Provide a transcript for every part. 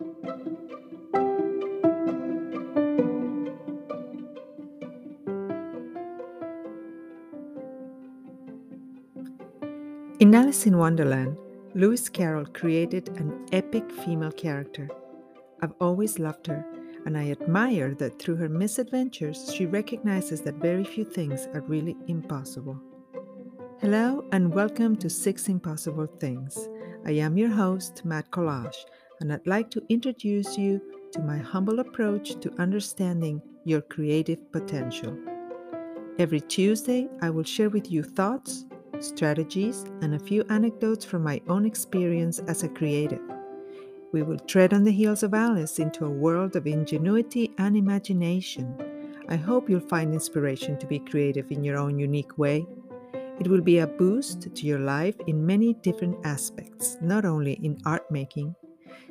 In Alice in Wonderland, Lewis Carroll created an epic female character. I've always loved her, and I admire that through her misadventures, she recognizes that very few things are really impossible. Hello, and welcome to Six Impossible Things. I am your host, Madcollage, and I'd like to introduce you to my humble approach to understanding your creative potential. Every Tuesday, I will share with you thoughts, strategies, and a few anecdotes from my own experience as a creative. We will tread on the heels of Alice into a world of ingenuity and imagination. I hope you'll find inspiration to be creative in your own unique way. It will be a boost to your life in many different aspects, not only in art making.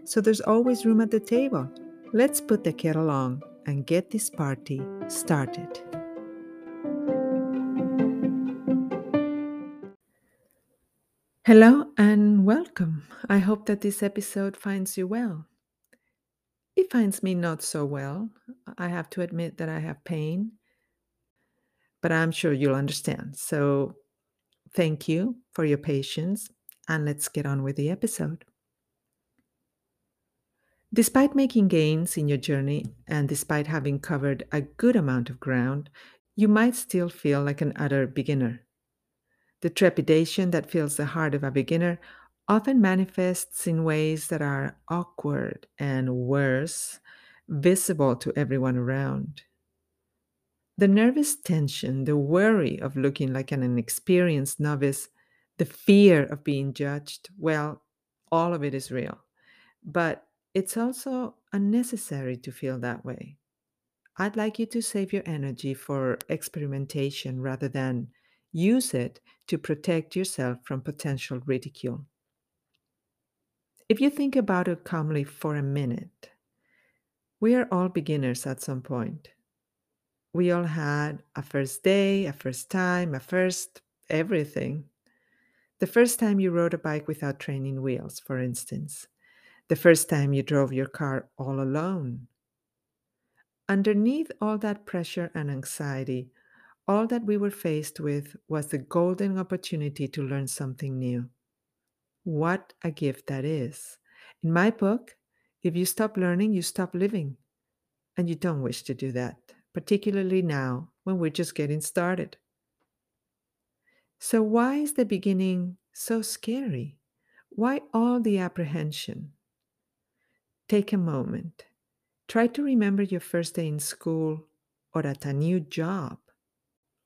So there's always room at the table. Let's put the kettle on and get this party started. Hello and welcome. I hope that this episode finds you well. It finds me not so well. I have to admit that I have pain, but I'm sure you'll understand. So, thank you for your patience, and let's get on with the episode. Despite making gains in your journey and despite having covered a good amount of ground, you might still feel like an utter beginner. The trepidation that fills the heart of a beginner often manifests in ways that are awkward and worse, visible to everyone around. The nervous tension, the worry of looking like an inexperienced novice, the fear of being judged well, all of it is real. But it's also unnecessary to feel that way. I'd like you to save your energy for experimentation rather than Use it to protect yourself from potential ridicule. If you think about it calmly for a minute, we are all beginners at some point. We all had a first day, a first time, a first everything. The first time you rode a bike without training wheels, for instance. The first time you drove your car all alone. Underneath all that pressure and anxiety all that we were faced with was the golden opportunity to learn something new. What a gift that is. In my book, if you stop learning, you stop living. And you don't wish to do that, particularly now when we're just getting started. So, why is the beginning so scary? Why all the apprehension? Take a moment. Try to remember your first day in school or at a new job.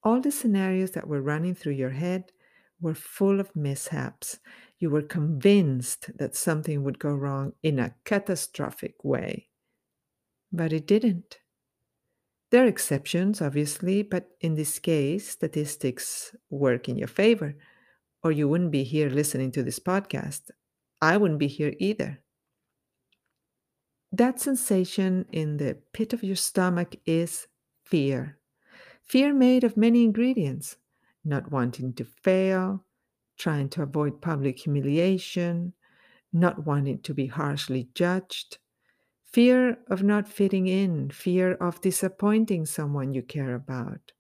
All the scenarios that were running through your head were full of mishaps. You were convinced that something would go wrong in a catastrophic way. But it didn't. There are exceptions, obviously, but in this case, statistics work in your favor, or you wouldn't be here listening to this podcast. I wouldn't be here either. That sensation in the pit of your stomach is fear. Fear made of many ingredients not wanting to fail, trying to avoid public humiliation, not wanting to be harshly judged, fear of not fitting in, fear of disappointing someone you care about.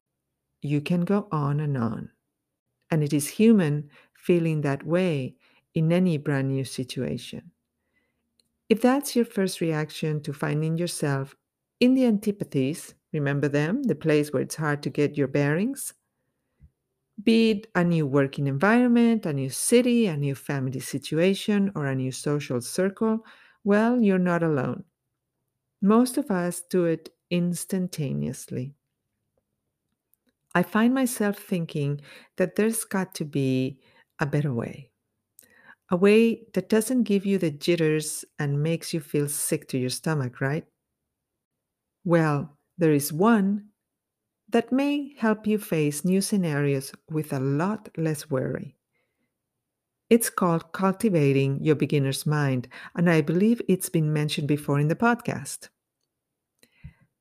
You can go on and on. And it is human feeling that way in any brand new situation. If that's your first reaction to finding yourself in the antipathies, Remember them, the place where it's hard to get your bearings? Be it a new working environment, a new city, a new family situation, or a new social circle, well, you're not alone. Most of us do it instantaneously. I find myself thinking that there's got to be a better way. A way that doesn't give you the jitters and makes you feel sick to your stomach, right? Well, there is one that may help you face new scenarios with a lot less worry. It's called Cultivating Your Beginner's Mind, and I believe it's been mentioned before in the podcast.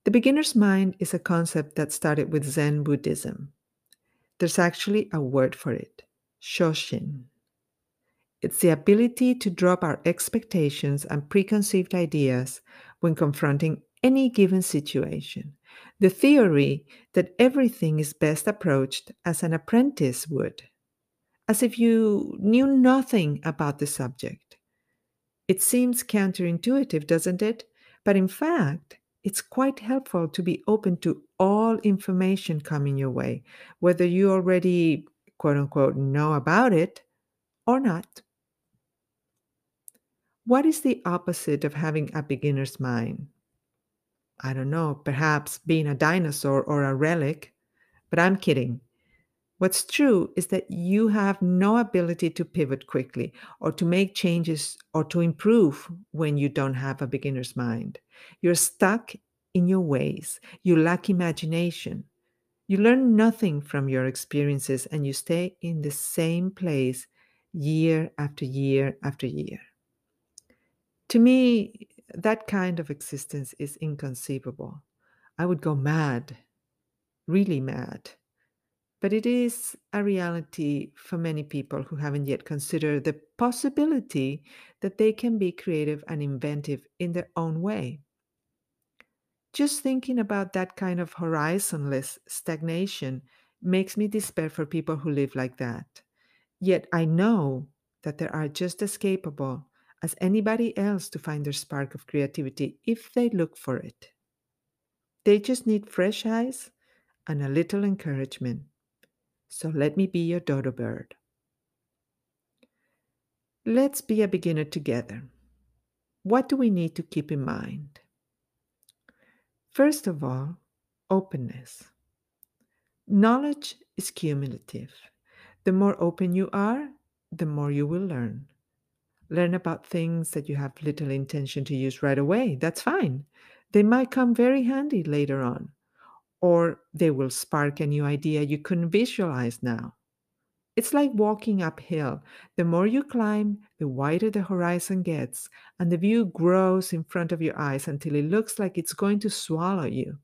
The beginner's mind is a concept that started with Zen Buddhism. There's actually a word for it, Shoshin. It's the ability to drop our expectations and preconceived ideas when confronting any given situation. The theory that everything is best approached as an apprentice would, as if you knew nothing about the subject. It seems counterintuitive, doesn't it? But in fact, it's quite helpful to be open to all information coming your way, whether you already, quote unquote, know about it or not. What is the opposite of having a beginner's mind? I don't know, perhaps being a dinosaur or a relic, but I'm kidding. What's true is that you have no ability to pivot quickly or to make changes or to improve when you don't have a beginner's mind. You're stuck in your ways. You lack imagination. You learn nothing from your experiences and you stay in the same place year after year after year. To me, that kind of existence is inconceivable. I would go mad, really mad. But it is a reality for many people who haven't yet considered the possibility that they can be creative and inventive in their own way. Just thinking about that kind of horizonless stagnation makes me despair for people who live like that. Yet I know that they are just as capable as anybody else to find their spark of creativity if they look for it. They just need fresh eyes and a little encouragement. So let me be your dodo bird. Let's be a beginner together. What do we need to keep in mind? First of all, openness. Knowledge is cumulative. The more open you are, the more you will learn. Learn about things that you have little intention to use right away. That's fine. They might come very handy later on, or they will spark a new idea you couldn't visualize now. It's like walking uphill. The more you climb, the wider the horizon gets, and the view grows in front of your eyes until it looks like it's going to swallow you.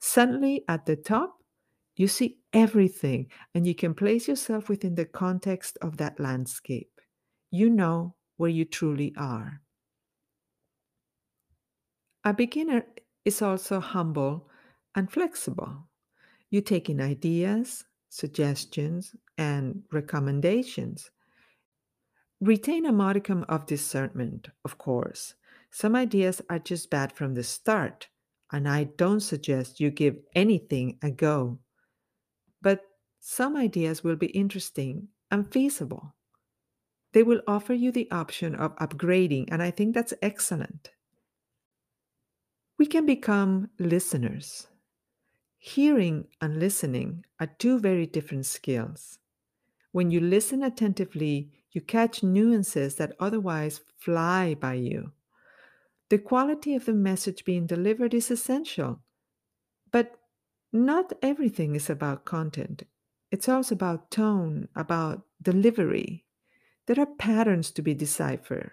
Suddenly, at the top, you see everything, and you can place yourself within the context of that landscape. You know where you truly are. A beginner is also humble and flexible. You take in ideas, suggestions, and recommendations. Retain a modicum of discernment, of course. Some ideas are just bad from the start, and I don't suggest you give anything a go. But some ideas will be interesting and feasible. They will offer you the option of upgrading, and I think that's excellent. We can become listeners. Hearing and listening are two very different skills. When you listen attentively, you catch nuances that otherwise fly by you. The quality of the message being delivered is essential, but not everything is about content. It's also about tone, about delivery. There are patterns to be deciphered.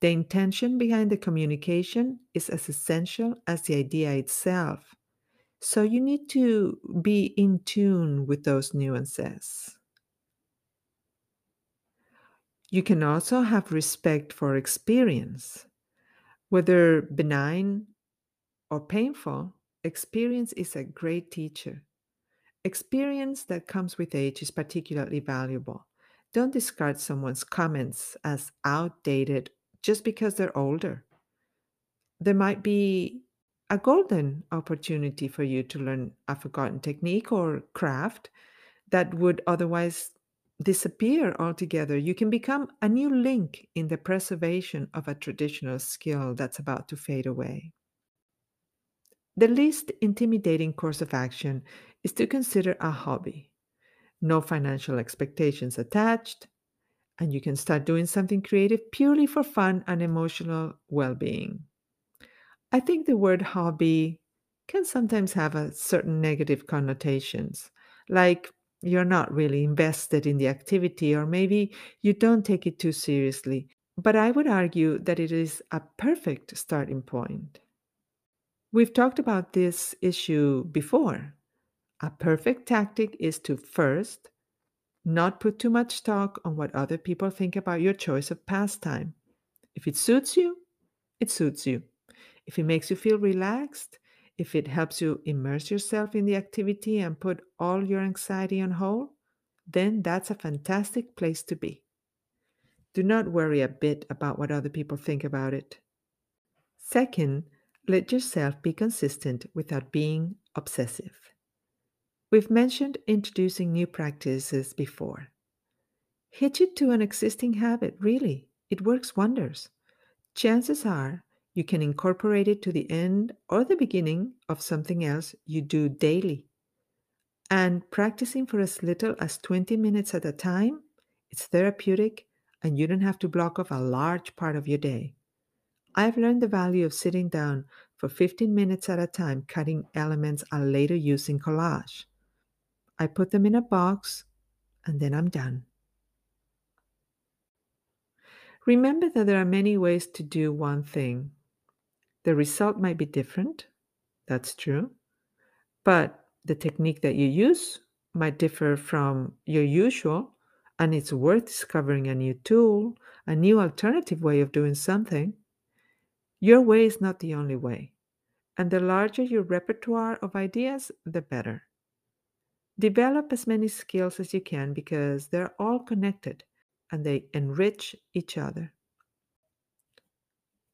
The intention behind the communication is as essential as the idea itself. So you need to be in tune with those nuances. You can also have respect for experience. Whether benign or painful, experience is a great teacher. Experience that comes with age is particularly valuable. Don't discard someone's comments as outdated just because they're older. There might be a golden opportunity for you to learn a forgotten technique or craft that would otherwise disappear altogether. You can become a new link in the preservation of a traditional skill that's about to fade away. The least intimidating course of action is to consider a hobby. No financial expectations attached, and you can start doing something creative purely for fun and emotional well being. I think the word hobby can sometimes have a certain negative connotations, like you're not really invested in the activity, or maybe you don't take it too seriously. But I would argue that it is a perfect starting point. We've talked about this issue before. A perfect tactic is to first Not put too much stock on what other people think about your choice of pastime. If it suits you, it suits you. If it makes you feel relaxed, if it helps you immerse yourself in the activity and put all your anxiety on hold, then that's a fantastic place to be. Do not worry a bit about what other people think about it. Second, let yourself be consistent without being obsessive. We've mentioned introducing new practices before. Hitch it to an existing habit, really. It works wonders. Chances are you can incorporate it to the end or the beginning of something else you do daily. And practicing for as little as 20 minutes at a time, it's therapeutic and you don't have to block off a large part of your day. I've learned the value of sitting down for 15 minutes at a time cutting elements I'll later use in collage. I put them in a box and then I'm done. Remember that there are many ways to do one thing. The result might be different, that's true, but the technique that you use might differ from your usual, and it's worth discovering a new tool, a new alternative way of doing something. Your way is not the only way, and the larger your repertoire of ideas, the better. Develop as many skills as you can because they're all connected and they enrich each other.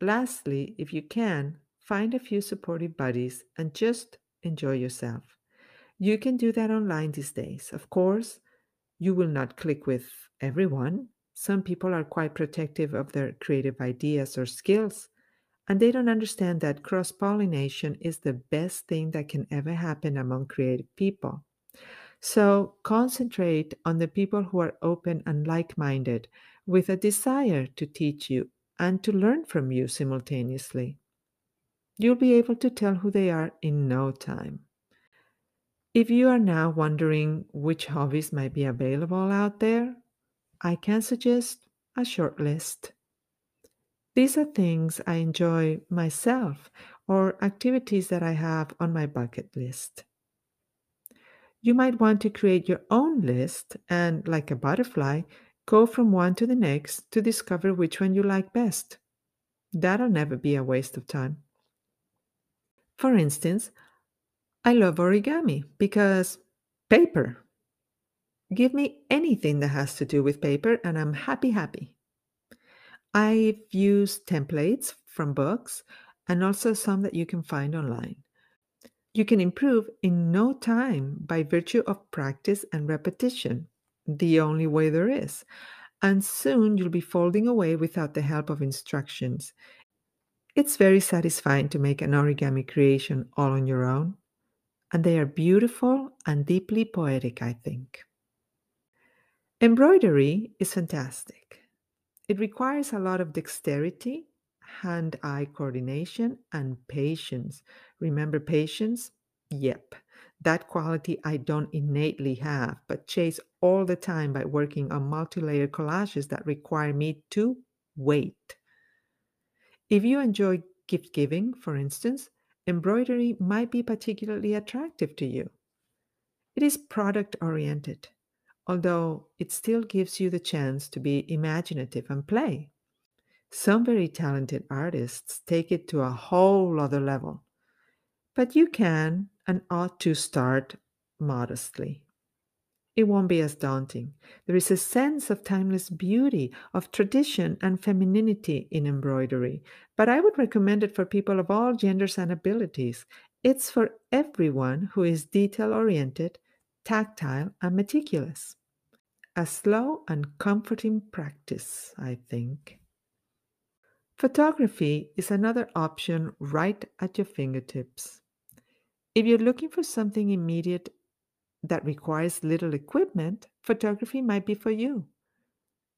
Lastly, if you can, find a few supportive buddies and just enjoy yourself. You can do that online these days. Of course, you will not click with everyone. Some people are quite protective of their creative ideas or skills, and they don't understand that cross pollination is the best thing that can ever happen among creative people. So concentrate on the people who are open and like minded with a desire to teach you and to learn from you simultaneously. You'll be able to tell who they are in no time. If you are now wondering which hobbies might be available out there, I can suggest a short list. These are things I enjoy myself or activities that I have on my bucket list. You might want to create your own list and, like a butterfly, Go from one to the next to discover which one you like best. That'll never be a waste of time. For instance, I love origami because paper. Give me anything that has to do with paper and I'm happy, happy. I've used templates from books and also some that you can find online. You can improve in no time by virtue of practice and repetition the only way there is. And soon you'll be folding away without the help of instructions. It's very satisfying to make an origami creation all on your own, and they are beautiful and deeply poetic, I think. Embroidery is fantastic. It requires a lot of dexterity, hand eye coordination, and patience. Remember patience? Yep. That quality I don't innately have, but chase all the time by working on multi layer collages that require me to wait. If you enjoy gift giving, for instance, embroidery might be particularly attractive to you. It is product oriented, although it still gives you the chance to be imaginative and play. Some very talented artists take it to a whole other level. But you can and ought to start modestly. It won't be as daunting. There is a sense of timeless beauty, of tradition and femininity in embroidery, but I would recommend it for people of all genders and abilities. It's for everyone who is detail oriented, tactile, and meticulous. A slow and comforting practice, I think. Photography is another option right at your fingertips. If you're looking for something immediate that requires little equipment, photography might be for you.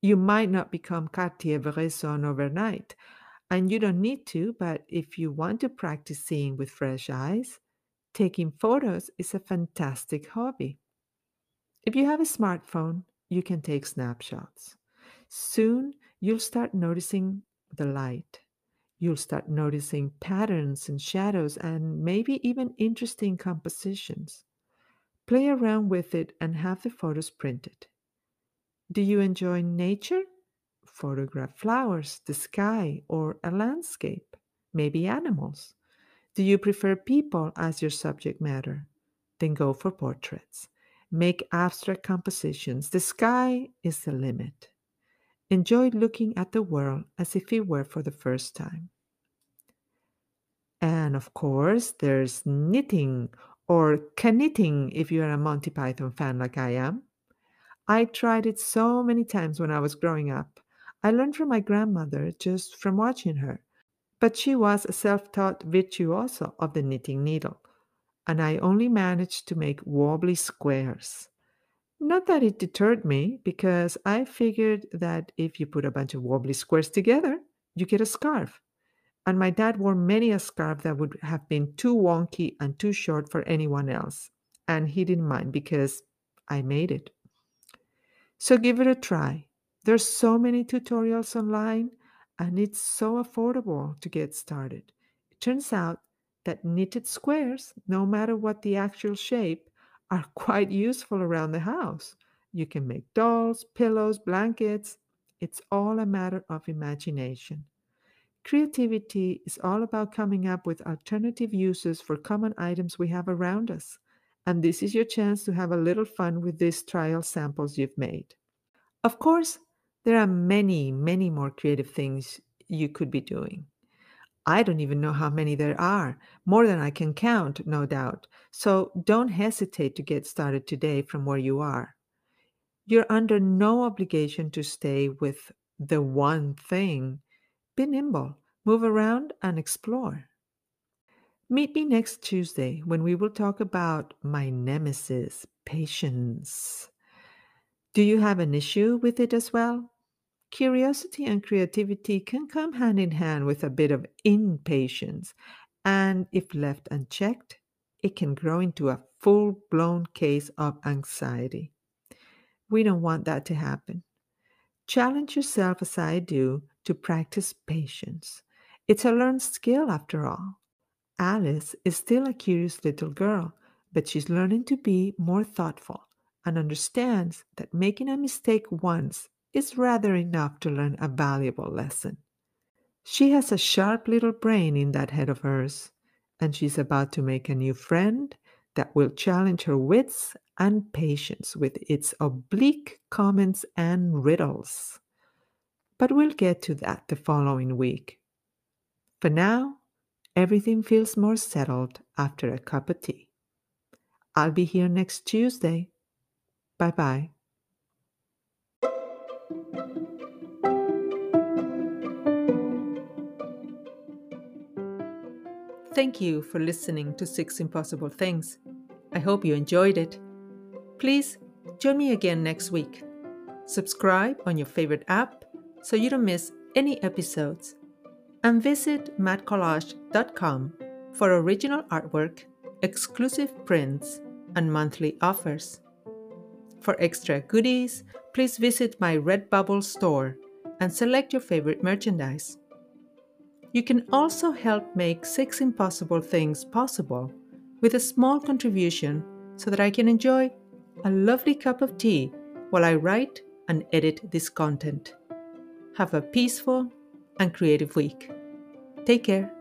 You might not become Cartier-Bresson overnight, and you don't need to, but if you want to practice seeing with fresh eyes, taking photos is a fantastic hobby. If you have a smartphone, you can take snapshots. Soon, you'll start noticing the light, You'll start noticing patterns and shadows and maybe even interesting compositions. Play around with it and have the photos printed. Do you enjoy nature? Photograph flowers, the sky, or a landscape, maybe animals. Do you prefer people as your subject matter? Then go for portraits. Make abstract compositions. The sky is the limit. Enjoy looking at the world as if it were for the first time. And of course, there's knitting or knitting if you're a Monty Python fan like I am. I tried it so many times when I was growing up. I learned from my grandmother just from watching her. But she was a self taught virtuoso of the knitting needle, and I only managed to make wobbly squares. Not that it deterred me, because I figured that if you put a bunch of wobbly squares together, you get a scarf. And my dad wore many a scarf that would have been too wonky and too short for anyone else. And he didn't mind because I made it. So give it a try. There's so many tutorials online and it's so affordable to get started. It turns out that knitted squares, no matter what the actual shape, are quite useful around the house. You can make dolls, pillows, blankets. It's all a matter of imagination. Creativity is all about coming up with alternative uses for common items we have around us. And this is your chance to have a little fun with these trial samples you've made. Of course, there are many, many more creative things you could be doing. I don't even know how many there are, more than I can count, no doubt. So don't hesitate to get started today from where you are. You're under no obligation to stay with the one thing. Be nimble, move around, and explore. Meet me next Tuesday when we will talk about my nemesis, patience. Do you have an issue with it as well? Curiosity and creativity can come hand in hand with a bit of impatience, and if left unchecked, it can grow into a full blown case of anxiety. We don't want that to happen. Challenge yourself as I do to practice patience. It's a learned skill after all. Alice is still a curious little girl, but she's learning to be more thoughtful and understands that making a mistake once is rather enough to learn a valuable lesson. She has a sharp little brain in that head of hers, and she's about to make a new friend that will challenge her wits and patience with its oblique comments and riddles. But we'll get to that the following week. For now, everything feels more settled after a cup of tea. I'll be here next Tuesday. Bye bye. Thank you for listening to Six Impossible Things. I hope you enjoyed it. Please join me again next week. Subscribe on your favorite app so you don't miss any episodes. And visit madcollage.com for original artwork, exclusive prints, and monthly offers. For extra goodies, please visit my Redbubble store and select your favorite merchandise. You can also help make Six Impossible Things possible with a small contribution so that I can enjoy a lovely cup of tea while I write and edit this content. Have a peaceful and creative week. Take care.